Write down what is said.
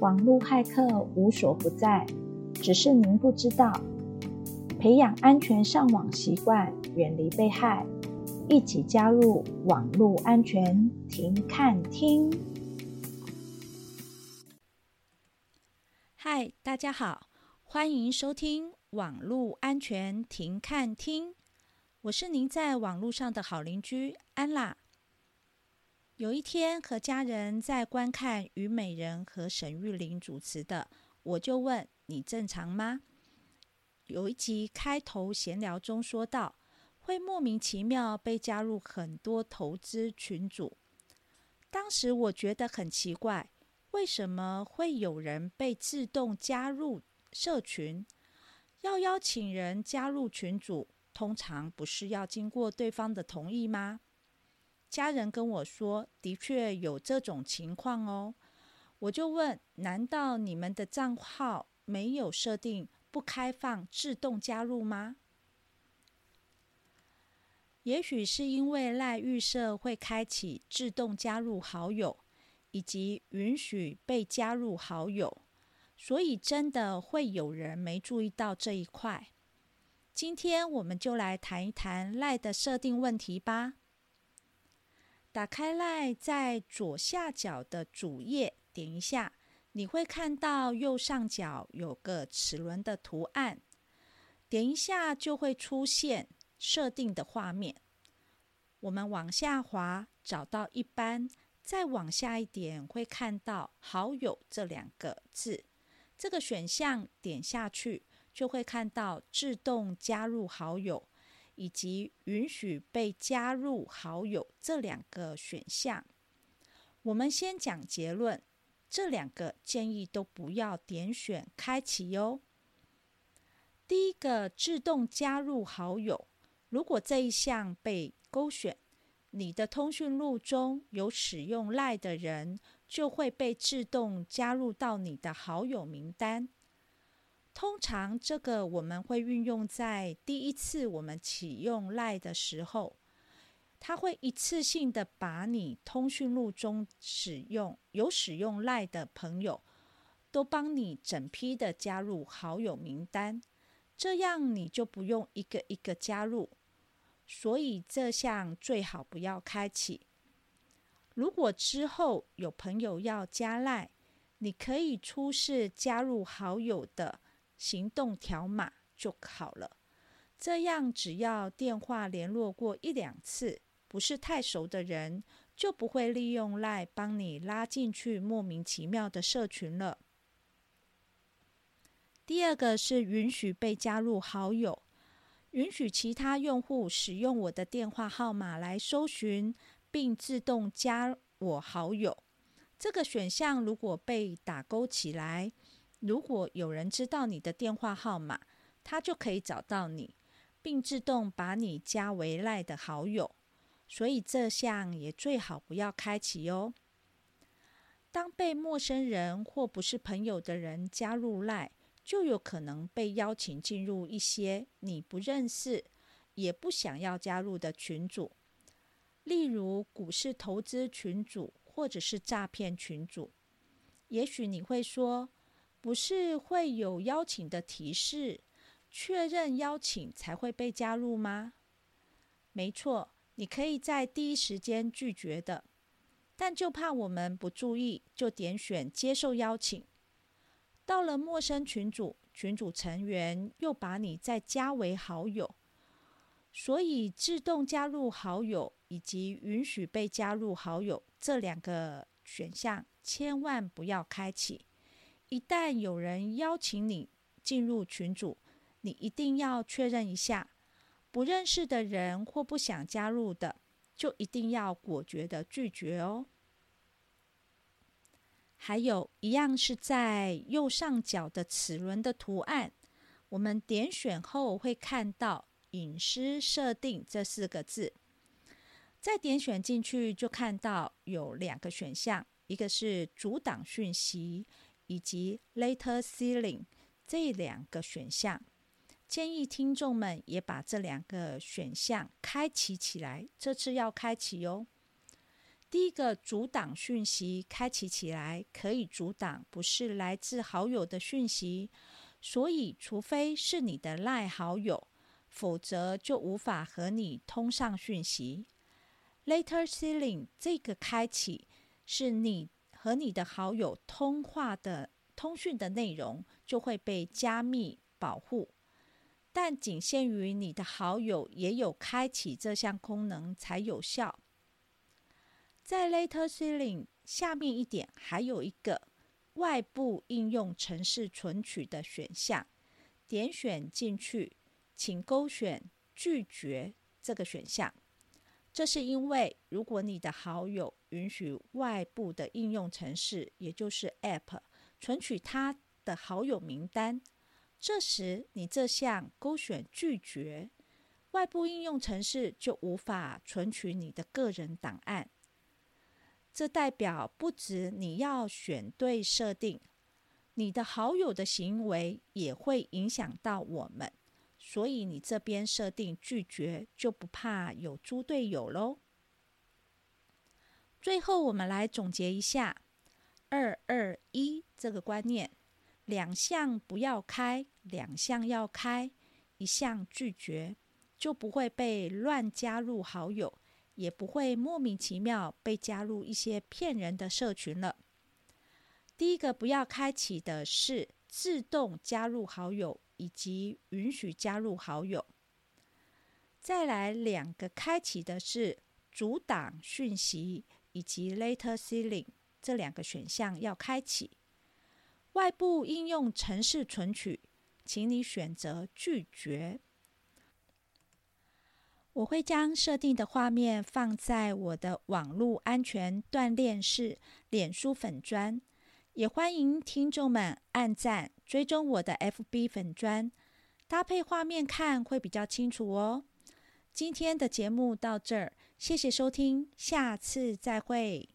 网络骇客无所不在，只是您不知道。培养安全上网习惯，远离被害，一起加入网络安全停看听。嗨，大家好，欢迎收听网络安全停看听。我是您在网络上的好邻居安啦。有一天和家人在观看《虞美人》和沈玉玲主持的，我就问你正常吗？有一集开头闲聊中说到，会莫名其妙被加入很多投资群组。当时我觉得很奇怪，为什么会有人被自动加入社群？要邀请人加入群组？通常不是要经过对方的同意吗？家人跟我说，的确有这种情况哦。我就问，难道你们的账号没有设定不开放自动加入吗？也许是因为赖预设会开启自动加入好友，以及允许被加入好友，所以真的会有人没注意到这一块。今天我们就来谈一谈赖的设定问题吧。打开赖，在左下角的主页点一下，你会看到右上角有个齿轮的图案，点一下就会出现设定的画面。我们往下滑，找到一般，再往下一点会看到好友这两个字，这个选项点下去。就会看到自动加入好友以及允许被加入好友这两个选项。我们先讲结论，这两个建议都不要点选开启哦。第一个，自动加入好友，如果这一项被勾选，你的通讯录中有使用 LINE 的人，就会被自动加入到你的好友名单。通常这个我们会运用在第一次我们启用 LINE 的时候，它会一次性的把你通讯录中使用有使用 LINE 的朋友，都帮你整批的加入好友名单，这样你就不用一个一个加入，所以这项最好不要开启。如果之后有朋友要加 LINE，你可以出示加入好友的。行动条码就好了，这样只要电话联络过一两次，不是太熟的人，就不会利用 LINE 帮你拉进去莫名其妙的社群了。第二个是允许被加入好友，允许其他用户使用我的电话号码来搜寻并自动加我好友。这个选项如果被打勾起来。如果有人知道你的电话号码，他就可以找到你，并自动把你加为赖的好友。所以这项也最好不要开启哦。当被陌生人或不是朋友的人加入赖，就有可能被邀请进入一些你不认识也不想要加入的群组，例如股市投资群组或者是诈骗群组。也许你会说，不是会有邀请的提示，确认邀请才会被加入吗？没错，你可以在第一时间拒绝的，但就怕我们不注意，就点选接受邀请。到了陌生群组，群组成员又把你再加为好友，所以自动加入好友以及允许被加入好友这两个选项，千万不要开启。一旦有人邀请你进入群组，你一定要确认一下，不认识的人或不想加入的，就一定要果决的拒绝哦。还有一样是在右上角的齿轮的图案，我们点选后会看到“隐私设定”这四个字，再点选进去就看到有两个选项，一个是阻挡讯息。以及 Letter Ceiling 这两个选项，建议听众们也把这两个选项开启起来。这次要开启哟。第一个阻挡讯息开启起来，可以阻挡不是来自好友的讯息，所以除非是你的赖好友，否则就无法和你通上讯息。Letter Sealing 这个开启是你和你的好友通话的通讯的内容就会被加密保护，但仅限于你的好友也有开启这项功能才有效。在 Letter Sealing 下面一点，还有一个外部应用程式存取的选项，点选进去，请勾选拒绝这个选项。这是因为，如果你的好友允许外部的应用程式，也就是 App，存取他的好友名单，这时你这项勾选拒绝，外部应用程式就无法存取你的个人档案。这代表不止你要选对设定，你的好友的行为也会影响到我们，所以你这边设定拒绝就不怕有猪队友喽。最后，我们来总结一下“二二一”这个观念：两项不要开，两项要开，一项拒绝，就不会被乱加入好友。也不会莫名其妙被加入一些骗人的社群了。第一个不要开启的是自动加入好友以及允许加入好友。再来两个开启的是阻挡讯息以及 Letter Sealing 这两个选项要开启。外部应用程式存取，请你选择拒绝。我会将设定的画面放在我的网络安全锻炼室脸书粉专，也欢迎听众们按赞追踪我的 FB 粉砖，搭配画面看会比较清楚哦。今天的节目到这儿，谢谢收听，下次再会。